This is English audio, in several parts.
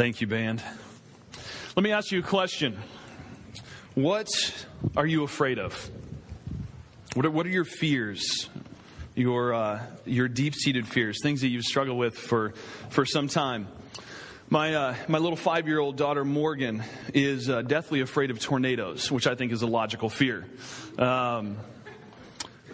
Thank you, band. Let me ask you a question. What are you afraid of? What are, what are your fears? Your, uh, your deep seated fears, things that you've struggled with for, for some time. My, uh, my little five year old daughter, Morgan, is uh, deathly afraid of tornadoes, which I think is a logical fear. Um,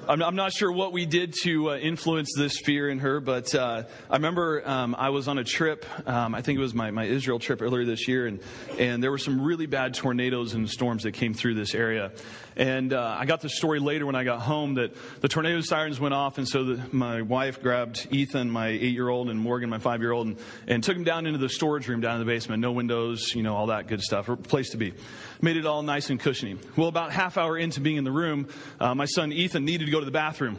I'm, I'm not sure what we did to uh, influence this fear in her, but uh, I remember um, I was on a trip. Um, I think it was my, my Israel trip earlier this year, and, and there were some really bad tornadoes and storms that came through this area. And uh, I got the story later when I got home that the tornado sirens went off, and so the, my wife grabbed Ethan, my eight year old, and Morgan, my five year old, and, and took them down into the storage room down in the basement. No windows, you know, all that good stuff. Place to be. Made it all nice and cushiony. Well, about half hour into being in the room, uh, my son Ethan needed to go to the bathroom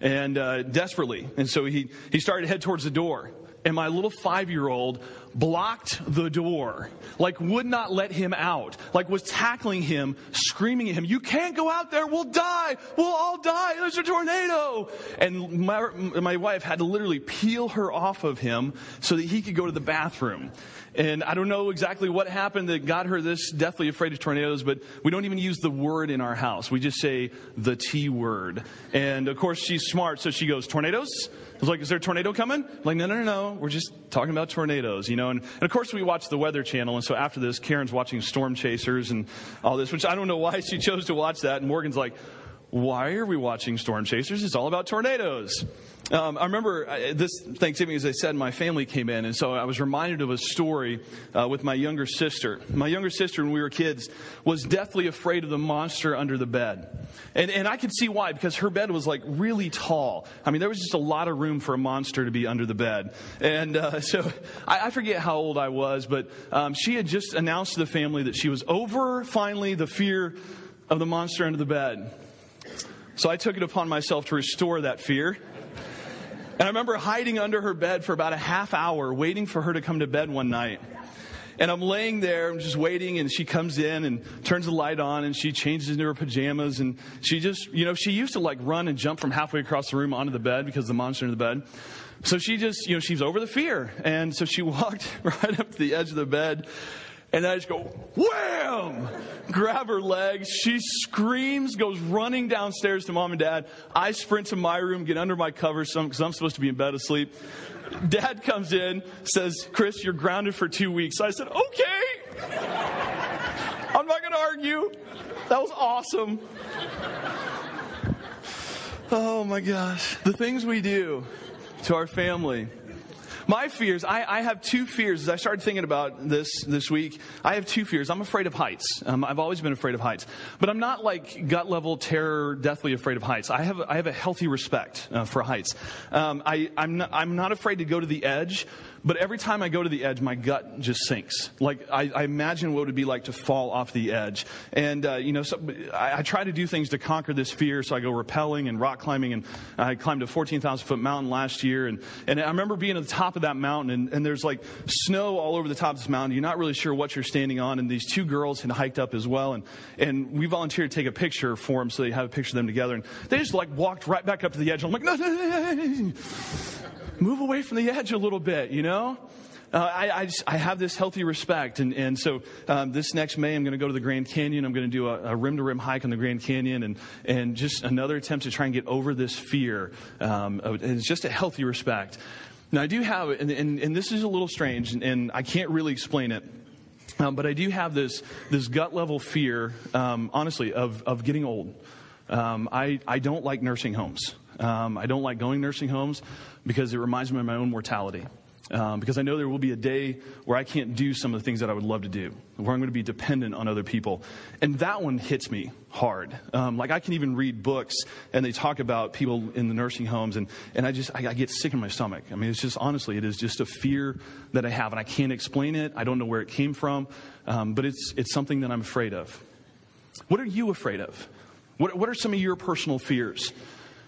and uh, desperately. And so he, he started to head towards the door and my little five year old blocked the door, like would not let him out, like was tackling him, screaming at him, You can't go out there, we'll die, we'll all die, there's a tornado. And my, my wife had to literally peel her off of him so that he could go to the bathroom. And I don't know exactly what happened that got her this deathly afraid of tornadoes, but we don't even use the word in our house. We just say the T word. And of course, she's smart, so she goes, Tornadoes? I was like, Is there a tornado coming? I'm like, no, no, no, no. We're just talking about tornadoes, you know. And, of course, we watch the Weather Channel. And so after this, Karen's watching Storm Chasers and all this, which I don't know why she chose to watch that. And Morgan's like, Why are we watching Storm Chasers? It's all about tornadoes. Um, I remember uh, this Thanksgiving, as I said, my family came in, and so I was reminded of a story uh, with my younger sister. My younger sister, when we were kids, was deathly afraid of the monster under the bed. And, and I could see why, because her bed was like really tall. I mean, there was just a lot of room for a monster to be under the bed. And uh, so I, I, forget how old I was, but um, she had just announced to the family that she was over finally the fear of the monster under the bed. So I took it upon myself to restore that fear. And I remember hiding under her bed for about a half hour, waiting for her to come to bed one night. And I'm laying there, I'm just waiting, and she comes in and turns the light on, and she changes into her pajamas, and she just, you know, she used to like run and jump from halfway across the room onto the bed because the monster in the bed. So she just, you know, she's over the fear. And so she walked right up to the edge of the bed, and I just go, wham! Grab her legs. She screams, goes running downstairs to mom and dad. I sprint to my room, get under my covers because I'm supposed to be in bed asleep. Dad comes in, says, Chris, you're grounded for two weeks. I said, okay. I'm not going to argue. That was awesome. Oh my gosh. The things we do to our family. My fears, I, I, have two fears. As I started thinking about this this week, I have two fears. I'm afraid of heights. Um, I've always been afraid of heights. But I'm not like gut level terror, deathly afraid of heights. I have, I have a healthy respect uh, for heights. Um, I, I'm, not, I'm not afraid to go to the edge, but every time I go to the edge, my gut just sinks. Like I, I imagine what it would be like to fall off the edge. And uh, you know, so I, I, try to do things to conquer this fear. So I go rappelling and rock climbing, and I climbed a 14,000 foot mountain last year. And and I remember being at the top of that mountain, and, and there's like snow all over the top of this mountain. You're not really sure what you're standing on. And these two girls had hiked up as well, and and we volunteered to take a picture for them, so they have a picture of them together. And they just like walked right back up to the edge. I'm like, no, no, no, no move away from the edge a little bit, you know? Uh, I, I, just, I, have this healthy respect. And, and so um, this next May, I'm going to go to the Grand Canyon. I'm going to do a rim to rim hike on the Grand Canyon and, and just another attempt to try and get over this fear. Um, it's just a healthy respect. Now, I do have, and, and, and this is a little strange, and, and I can't really explain it. Um, but I do have this, this gut level fear, um, honestly, of, of getting old. Um, I, I don't like nursing homes. Um, I don't like going nursing homes because it reminds me of my own mortality. Um, because I know there will be a day where I can't do some of the things that I would love to do, where I'm going to be dependent on other people. And that one hits me hard. Um, like I can even read books and they talk about people in the nursing homes and, and I just, I, I, get sick in my stomach. I mean, it's just, honestly, it is just a fear that I have and I can't explain it. I don't know where it came from. Um, but it's, it's something that I'm afraid of. What are you afraid of? What, what are some of your personal fears?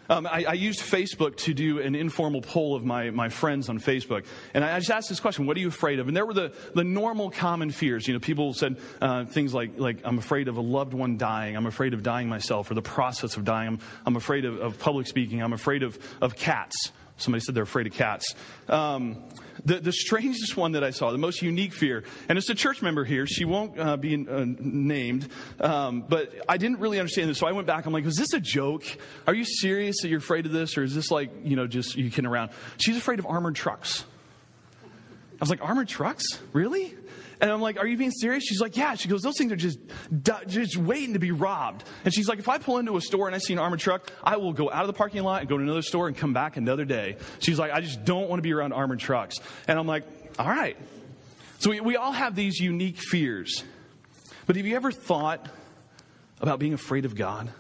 Um, I, I, used Facebook to do an informal poll of my, my friends on Facebook. And I, just asked this question, what are you afraid of? And there were the, the normal common fears. You know, people said uh, things like, like, I'm afraid of a loved one dying. I'm afraid of dying myself or the process of dying. I'm, I'm afraid of, of public speaking. I'm afraid of, of cats. Somebody said they're afraid of cats. Um, The, the strangest one that I saw, the most unique fear, and it's a church member here. She won't uh, be uh, named, um, but I didn't really understand this. So I went back. I'm like, was this a joke? Are you serious that you're afraid of this? Or is this like, you know, just you kidding around? She's afraid of armored trucks. I was like, armored trucks? Really? And I'm like, are you being serious? She's like, yeah. She goes, those things are just, just waiting to be robbed. And she's like, if I pull into a store and I see an armored truck, I will go out of the parking lot and go to another store and come back another day. She's like, I just don't want to be around armored trucks. And I'm like, all right. So we, we all have these unique fears. But have you ever thought about being afraid of God?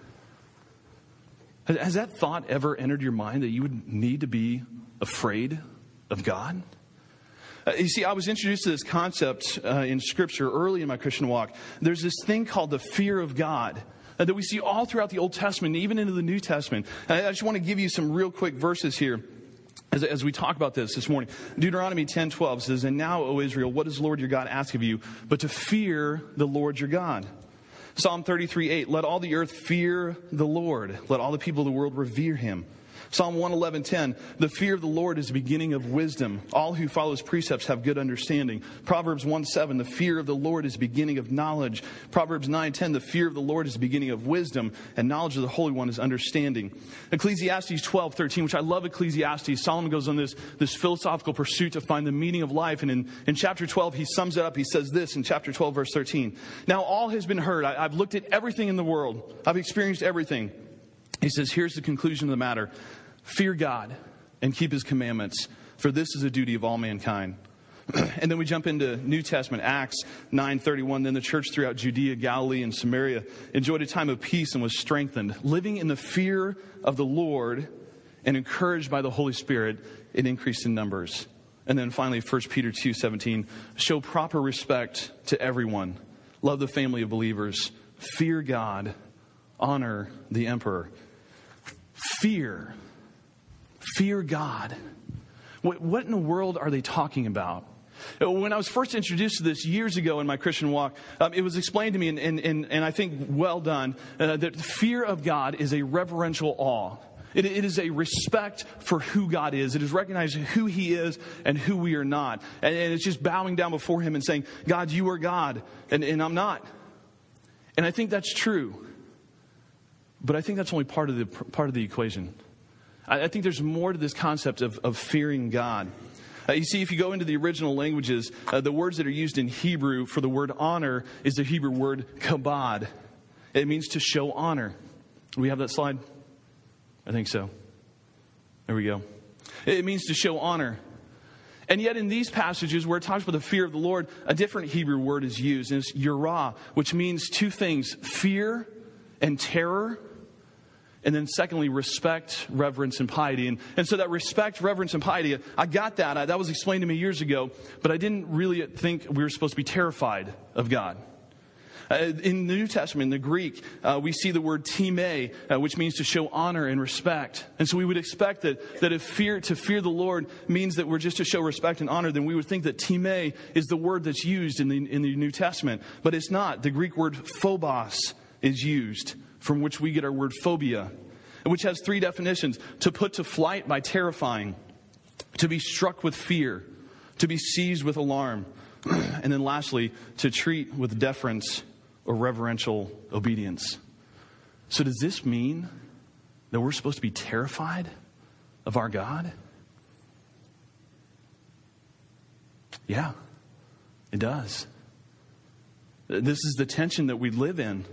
Has that thought ever entered your mind that you would need to be afraid of God? Uh, you see, I was introduced to this concept uh, in Scripture early in my Christian walk. There's this thing called the fear of God. Uh, that we see all throughout the Old Testament, even into the New Testament. I just want to give you some real quick verses here as, as, we talk about this this morning. Deuteronomy 10 12 says, And now, O Israel, what does the Lord your God ask of you? But to fear the Lord your God. Psalm 33 8, Let all the earth fear the Lord. Let all the people of the world revere him. Psalm 111:10, the fear of the Lord is the beginning of wisdom. All who follow his precepts have good understanding. Proverbs 1:7, the fear of the Lord is the beginning of knowledge. Proverbs 9:10, the fear of the Lord is the beginning of wisdom, and knowledge of the Holy One is understanding. Ecclesiastes 12:13, which I love Ecclesiastes. Solomon goes on this, this philosophical pursuit to find the meaning of life, and in, in chapter 12 he sums it up. He says this in chapter 12 verse 13. Now all has been heard. I, I've looked at everything in the world. I've experienced everything. He says, here's the conclusion of the matter. Fear God and keep his commandments, for this is a duty of all mankind. and then we jump into New Testament, Acts 9:31. Then the church throughout Judea, Galilee, and Samaria enjoyed a time of peace and was strengthened, living in the fear of the Lord and encouraged by the Holy Spirit, it increased in numbers. And then finally, 1 Peter 2:17, show proper respect to everyone. Love the family of believers. Fear God. Honor the emperor. Fear Fear God. What, what in the world are they talking about? When I was first introduced to this years ago in my Christian walk, um, it was explained to me, and, and, and, and I think well done, uh, that fear of God is a reverential awe. It, it is a respect for who God is. It is recognizing who He is and who we are not. And, and it's just bowing down before Him and saying, God, you are God, and, and I'm not. And I think that's true. But I think that's only part of the, part of the equation. I, think there's more to this concept of, of fearing God. Uh, you see, if you go into the original languages, uh, the words that are used in Hebrew for the word honor is the Hebrew word kabod. It means to show honor. Do we have that slide? I think so. There we go. It means to show honor. And yet, in these passages where it talks about the fear of the Lord, a different Hebrew word is used, and it's yirah, which means two things fear and terror and then secondly, respect, reverence, and piety. And, and so that respect, reverence, and piety, I got that. I, that was explained to me years ago, but I didn't really think we were supposed to be terrified of God. Uh, in the New Testament, in the Greek, uh, we see the word time, uh, which means to show honor and respect. And so we would expect that, that if fear, to fear the Lord means that we're just to show respect and honor, then we would think that time is the word that's used in the, in the New Testament. But it's not. The Greek word phobos is used from which we get our word phobia, which has three definitions to put to flight by terrifying, to be struck with fear, to be seized with alarm, and then lastly, to treat with deference or reverential obedience. So, does this mean that we're supposed to be terrified of our God? Yeah, it does. This is the tension that we live in.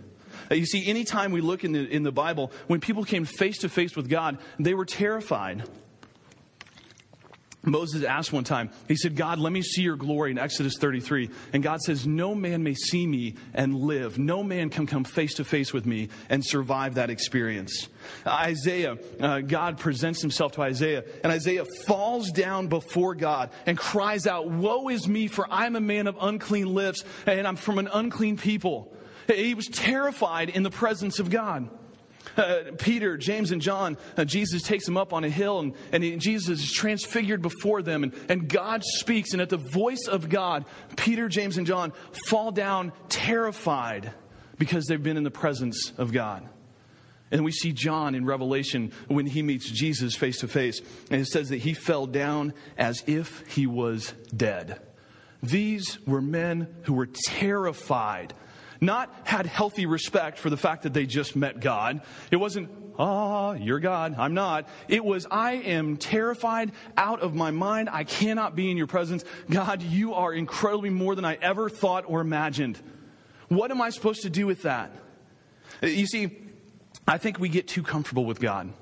You see, anytime we look in the, in the Bible, when people came face to face with God, they were terrified. Moses asked one time, he said, God, let me see your glory in Exodus 33. And God says, No man may see me and live. No man can come face to face with me and survive that experience. Isaiah, uh, God presents himself to Isaiah, and Isaiah falls down before God and cries out, Woe is me, for I'm a man of unclean lips, and I'm from an unclean people. He was terrified in the presence of God. Uh, Peter, James, and John, uh, Jesus takes them up on a hill, and, and he, Jesus is transfigured before them, and, and God speaks. And at the voice of God, Peter, James, and John fall down terrified because they've been in the presence of God. And we see John in Revelation when he meets Jesus face to face, and it says that he fell down as if he was dead. These were men who were terrified, not had healthy respect for the fact that they just met God. It wasn't, ah, you're God, I'm not. It was, I am terrified out of my mind. I cannot be in your presence. God, you are incredibly more than I ever thought or imagined. What am I supposed to do with that? You see, I think we get too comfortable with God.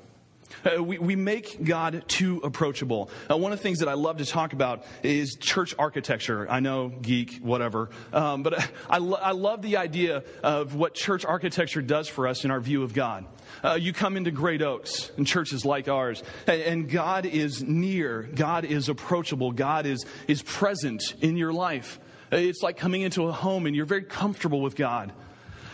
Uh, we, we make God too approachable. Uh, one of the things that I love to talk about is church architecture. I know, geek, whatever. Um, but I, lo- I love the idea of what church architecture does for us in our view of God. Uh, you come into Great Oaks and churches like ours, and, and God is near, God is approachable, God is, is present in your life. Uh, it's like coming into a home and you're very comfortable with God.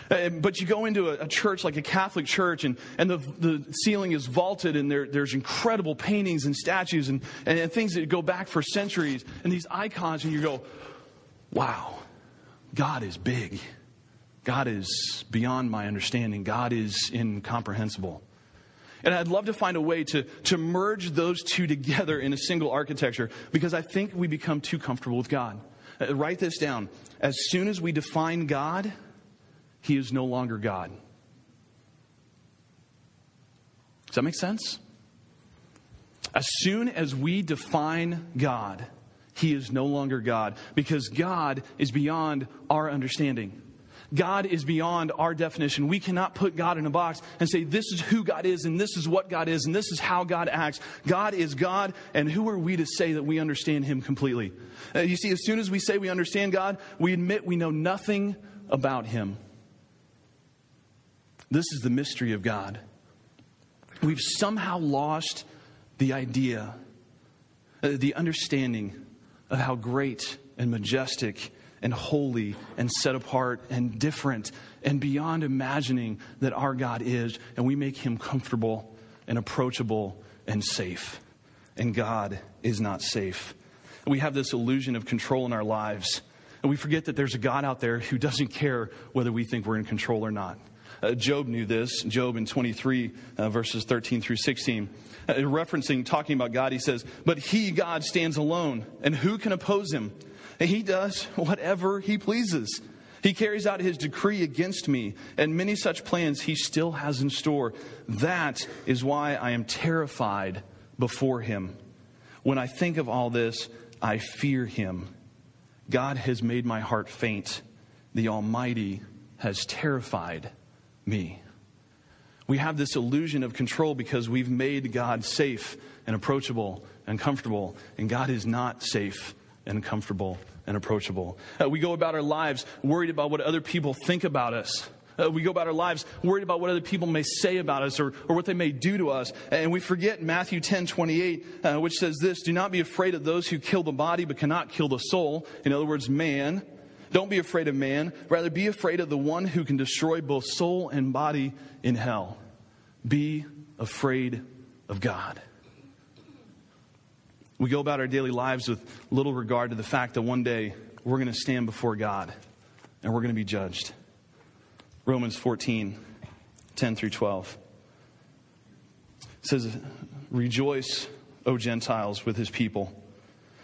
Uh, but you go into a, a, church like a Catholic church, and, and the, the ceiling is vaulted, and there, there's incredible paintings and statues and, and, and things that go back for centuries, and these icons, and you go, wow, God is big. God is beyond my understanding. God is incomprehensible. And I'd love to find a way to, to merge those two together in a single architecture because I think we become too comfortable with God. Uh, write this down. As soon as we define God, he is no longer God. Does that make sense? As soon as we define God, He is no longer God because God is beyond our understanding. God is beyond our definition. We cannot put God in a box and say, this is who God is, and this is what God is, and this is how God acts. God is God, and who are we to say that we understand Him completely? Uh, you see, as soon as we say we understand God, we admit we know nothing about Him. This is the mystery of God. We've somehow lost the idea, uh, the understanding of how great and majestic and holy and set apart and different and beyond imagining that our God is, and we make him comfortable and approachable and safe. And God is not safe. We have this illusion of control in our lives, and we forget that there's a God out there who doesn't care whether we think we're in control or not. Uh, Job knew this. Job in 23, uh, verses 13 through 16. Uh, referencing, talking about God, he says, But he, God, stands alone, and who can oppose him? And he does whatever he pleases. He carries out his decree against me, and many such plans he still has in store. That is why I am terrified before him. When I think of all this, I fear him. God has made my heart faint. The Almighty has terrified me. We have this illusion of control because we've made God safe and approachable and comfortable, and God is not safe and comfortable and approachable. Uh, we go about our lives worried about what other people think about us. Uh, we go about our lives worried about what other people may say about us or, or what they may do to us. And we forget Matthew 10 28, uh, which says this Do not be afraid of those who kill the body but cannot kill the soul. In other words, man. Don't be afraid of man. Rather, be afraid of the one who can destroy both soul and body in hell. Be afraid of God. We go about our daily lives with little regard to the fact that one day we're going to stand before God and we're going to be judged. Romans 14, 10 through 12 says, Rejoice, O Gentiles, with his people.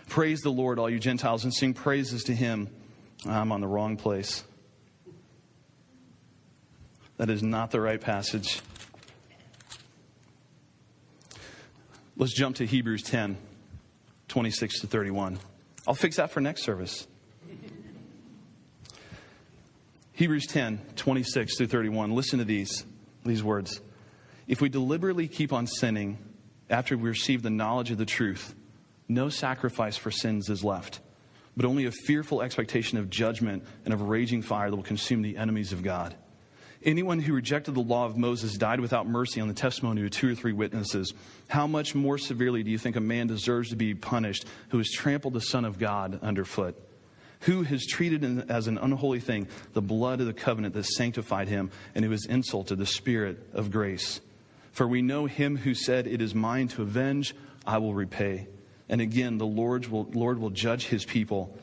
Praise the Lord, all you Gentiles, and sing praises to him I'm on the wrong place. That is not the right passage. Let's jump to Hebrews 10, 26 to 31. I'll fix that for next service. Hebrews 10, 26 through 31. Listen to these, these words. If we deliberately keep on sinning after we receive the knowledge of the truth, no sacrifice for sins is left but only a fearful expectation of judgment and of raging fire that will consume the enemies of God. Anyone who rejected the law of Moses died without mercy on the testimony of two or three witnesses. How much more severely do you think a man deserves to be punished who has trampled the Son of God underfoot? Who has treated as an unholy thing the blood of the covenant that sanctified him, and who has insulted the Spirit of grace? For we know him who said, It is mine to avenge, I will repay. And again, the Lord will, Lord will judge his people.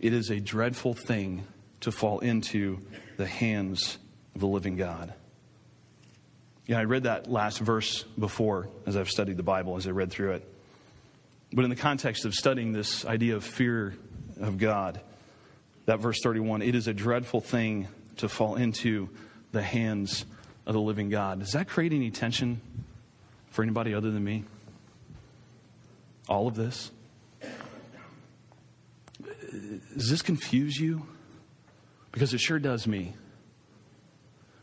It is a dreadful thing to fall into the hands of the living God. Yeah, I read that last verse before as I've studied the Bible, as I read through it. But in the context of studying this idea of fear of God, that verse 31, it is a dreadful thing to fall into the hands of the living God. Does that create any tension for anybody other than me? All of this? Does this confuse you? Because it sure does me.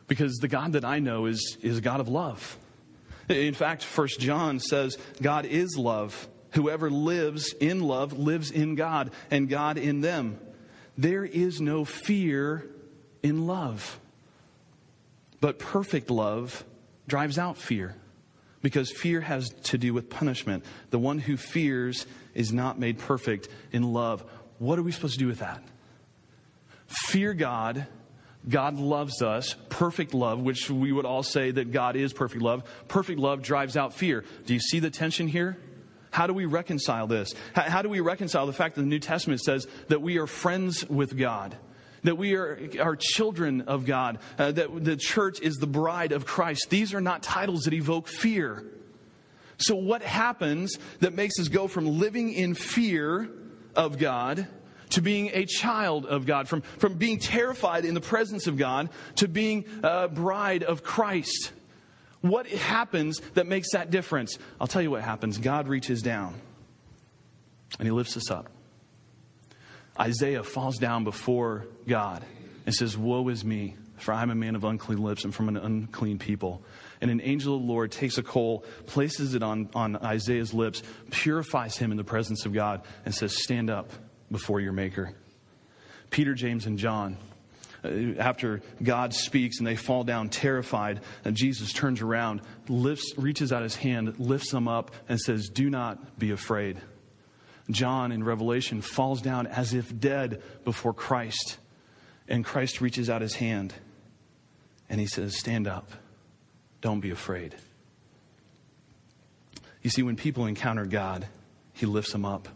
Because the God that I know is, is a God of love. In fact, First John says God is love. Whoever lives in love lives in God, and God in them. There is no fear in love. But perfect love drives out fear because fear has to do with punishment. The one who fears is not made perfect in love. What are we supposed to do with that? Fear God. God loves us. Perfect love, which we would all say that God is perfect love. Perfect love drives out fear. Do you see the tension here? How do we reconcile this? How do we reconcile the fact that the New Testament says that we are friends with God? That we are, are children of God, uh, that the church is the bride of Christ. These are not titles that evoke fear. So, what happens that makes us go from living in fear of God to being a child of God, from, from being terrified in the presence of God to being a bride of Christ? What happens that makes that difference? I'll tell you what happens. God reaches down and he lifts us up. Isaiah falls down before God and says, Woe is me, for I'm a man of unclean lips and from an unclean people. And an angel of the Lord takes a coal, places it on, on Isaiah's lips, purifies him in the presence of God, and says, Stand up before your Maker. Peter, James, and John uh, after God speaks and they fall down terrified, and Jesus turns around, lifts, reaches out his hand, lifts them up, and says, Do not be afraid. John in Revelation falls down as if dead before Christ, and Christ reaches out his hand and he says, Stand up, don't be afraid. You see, when people encounter God, he lifts them up.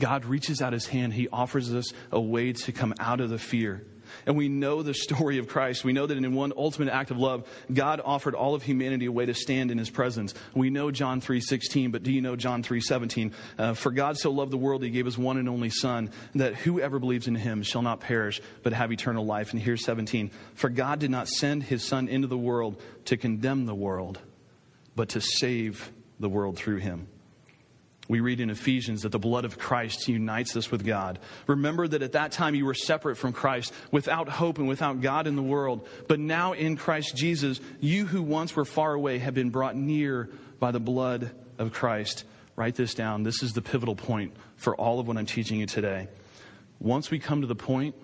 God reaches out his hand, he offers us a way to come out of the fear and we know the story of Christ. We know that in one ultimate act of love, God offered all of humanity a way to stand in his presence. We know John 3:16, but do you know John 3:17? Uh, For God so loved the world he gave his one and only son that whoever believes in him shall not perish but have eternal life. And here's 17. For God did not send his son into the world to condemn the world, but to save the world through him. We read in Ephesians that the blood of Christ unites us with God. Remember that at that time you were separate from Christ, without hope and without God in the world. But now in Christ Jesus, you who once were far away have been brought near by the blood of Christ. Write this down. This is the pivotal point for all of what I'm teaching you today. Once we come to the point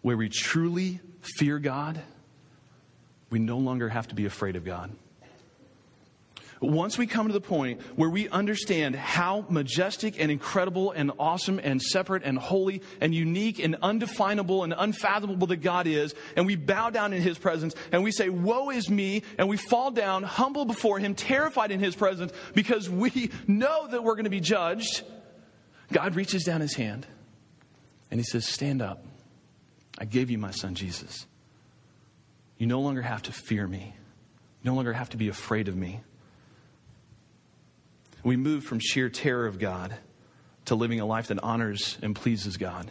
where we truly fear God, we no longer have to be afraid of God once we come to the point where we understand how majestic and incredible and awesome and separate and holy and unique and undefinable and unfathomable that God is, and we bow down in His presence and we say, Woe is me, and we fall down humble before Him, terrified in His presence because we know that we're going to be judged, God reaches down His hand and He says, Stand up. I gave you my son Jesus. You no longer have to fear me. You no longer have to be afraid of me. We move from sheer terror of God to living a life that honors and pleases God.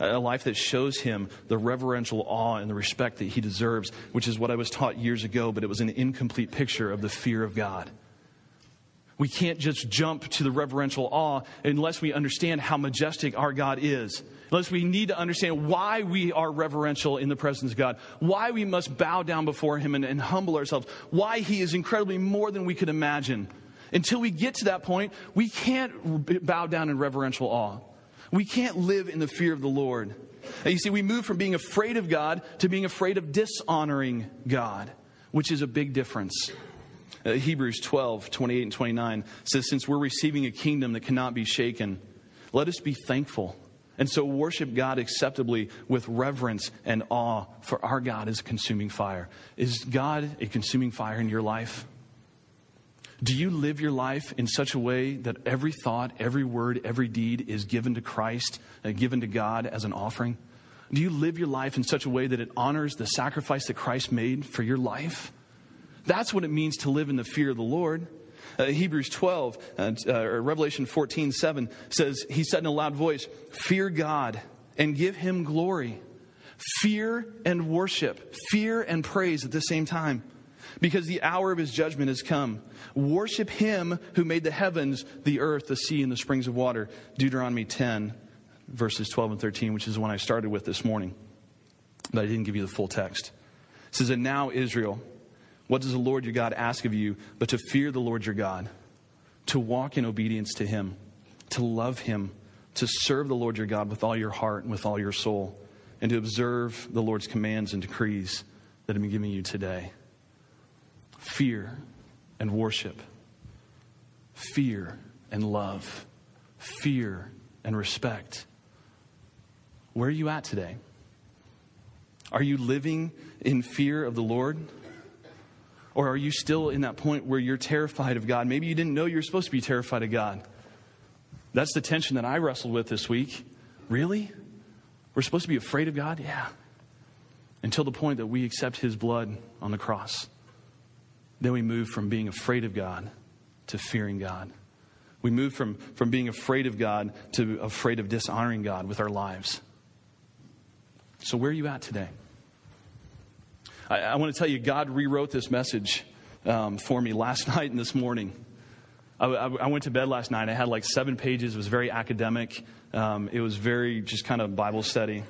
A life that shows him the reverential awe and the respect that he deserves, which is what I was taught years ago, but it was an incomplete picture of the fear of God. We can't just jump to the reverential awe unless we understand how majestic our God is. Unless we need to understand why we are reverential in the presence of God, why we must bow down before Him and, and humble ourselves, why He is incredibly more than we could imagine. Until we get to that point, we can't bow down in reverential awe. We can't live in the fear of the Lord. And you see, we move from being afraid of God to being afraid of dishonoring God, which is a big difference. Uh, Hebrews 12, 28 and 29 says, Since we're receiving a kingdom that cannot be shaken, let us be thankful. And so worship God acceptably with reverence and awe, for our God is a consuming fire. Is God a consuming fire in your life? Do you live your life in such a way that every thought, every word, every deed is given to Christ, uh, given to God as an offering? Do you live your life in such a way that it honors the sacrifice that Christ made for your life? That's what it means to live in the fear of the Lord. Uh, Hebrews 12, uh, uh, or Revelation 14, 7 says, He said in a loud voice, Fear God and give him glory. Fear and worship, fear and praise at the same time, because the hour of his judgment has come. Worship him who made the heavens, the earth, the sea, and the springs of water. Deuteronomy 10, verses 12 and 13, which is the one I started with this morning, but I didn't give you the full text. It says, And now, Israel, what does the Lord your God ask of you but to fear the Lord your God, to walk in obedience to him, to love him, to serve the Lord your God with all your heart and with all your soul, and to observe the Lord's commands and decrees that have been given you today? Fear and worship, fear and love, fear and respect. Where are you at today? Are you living in fear of the Lord? Or are you still in that point where you're terrified of God? Maybe you didn't know you were supposed to be terrified of God. That's the tension that I wrestled with this week. Really? We're supposed to be afraid of God? Yeah. Until the point that we accept His blood on the cross. Then we move from being afraid of God to fearing God. We move from, from being afraid of God to afraid of dishonoring God with our lives. So, where are you at today? I, I want to tell you, God rewrote this message um, for me last night and this morning. I, I, I, went to bed last night. I had like seven pages. It was very academic. Um, it was very just kind of Bible study.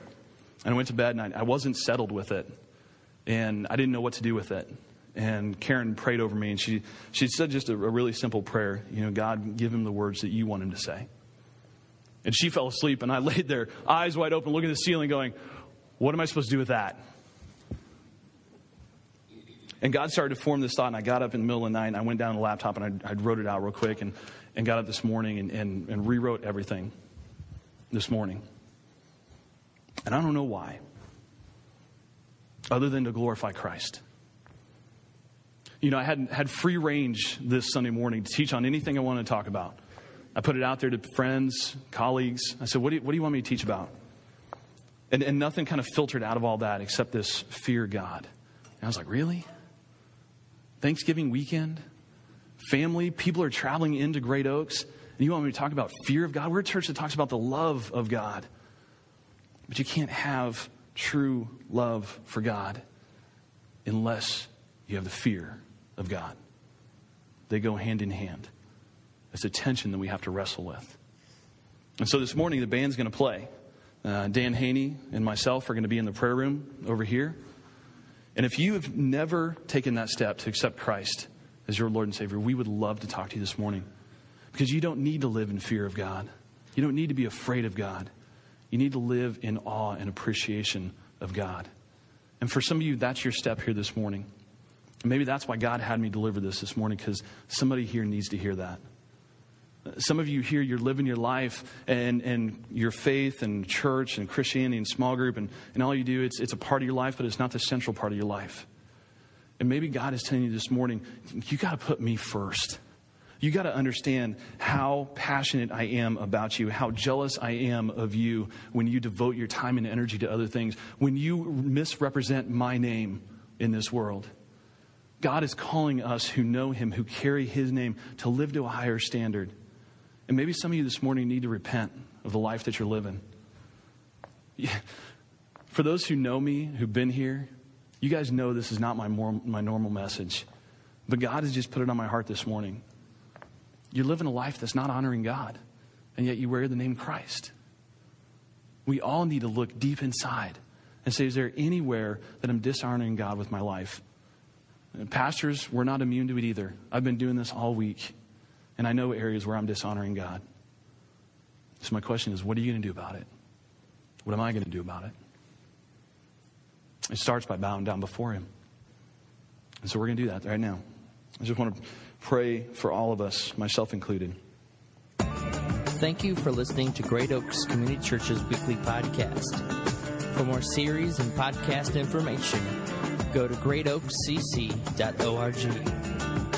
And I went to bed and I, I wasn't settled with it. And I didn't know what to do with it. And Karen prayed over me and she, she said just a, a really simple prayer. You know, God, give him the words that you want him to say. And she fell asleep and I laid there, eyes wide open, looking at the ceiling, going, What am I supposed to do with that? And God started to form this thought, and I got up in the middle of the night, and I went down to the laptop, and I, I wrote it out real quick, and, and got up this morning and, and, and rewrote everything this morning. And I don't know why, other than to glorify Christ. You know, I had, had free range this Sunday morning to teach on anything I wanted to talk about. I put it out there to friends, colleagues. I said, What do you, what do you want me to teach about? And, and nothing kind of filtered out of all that except this fear God. And I was like, Really? Thanksgiving weekend, family, people are traveling into Great Oaks, and you want me to talk about fear of God? We're a church that talks about the love of God. But you can't have true love for God unless you have the fear of God. They go hand in hand. It's a tension that we have to wrestle with. And so this morning, the band's going to play. Uh, Dan Haney and myself are going to be in the prayer room over here. And if you have never taken that step to accept Christ as your Lord and Savior, we would love to talk to you this morning. Because you don't need to live in fear of God. You don't need to be afraid of God. You need to live in awe and appreciation of God. And for some of you, that's your step here this morning. Maybe that's why God had me deliver this this morning, because somebody here needs to hear that. Some of you here, you're living your life and, and your faith and church and Christianity and small group, and, and all you do, it's, it's a part of your life, but it's not the central part of your life. And maybe God is telling you this morning, you got to put me first. You got to understand how passionate I am about you, how jealous I am of you when you devote your time and energy to other things, when you misrepresent my name in this world. God is calling us who know Him, who carry His name, to live to a higher standard. And maybe some of you this morning need to repent of the life that you're living. For those who know me, who've been here, you guys know this is not my, my normal message. But God has just put it on my heart this morning. You're living a life that's not honoring God, and yet you wear the name Christ. We all need to look deep inside and say, is there anywhere that I'm dishonoring God with my life? And pastors, we're not immune to it either. I've been doing this all week. And I know areas where I'm dishonoring God. So my question is, what are you going to do about it? What am I going to do about it? It starts by bowing down before Him. And so we're going to do that right now. I just want to pray for all of us, myself included. Thank you for listening to Great Oaks Community Church's weekly podcast. For more series and podcast information, go to greatoakscc.org.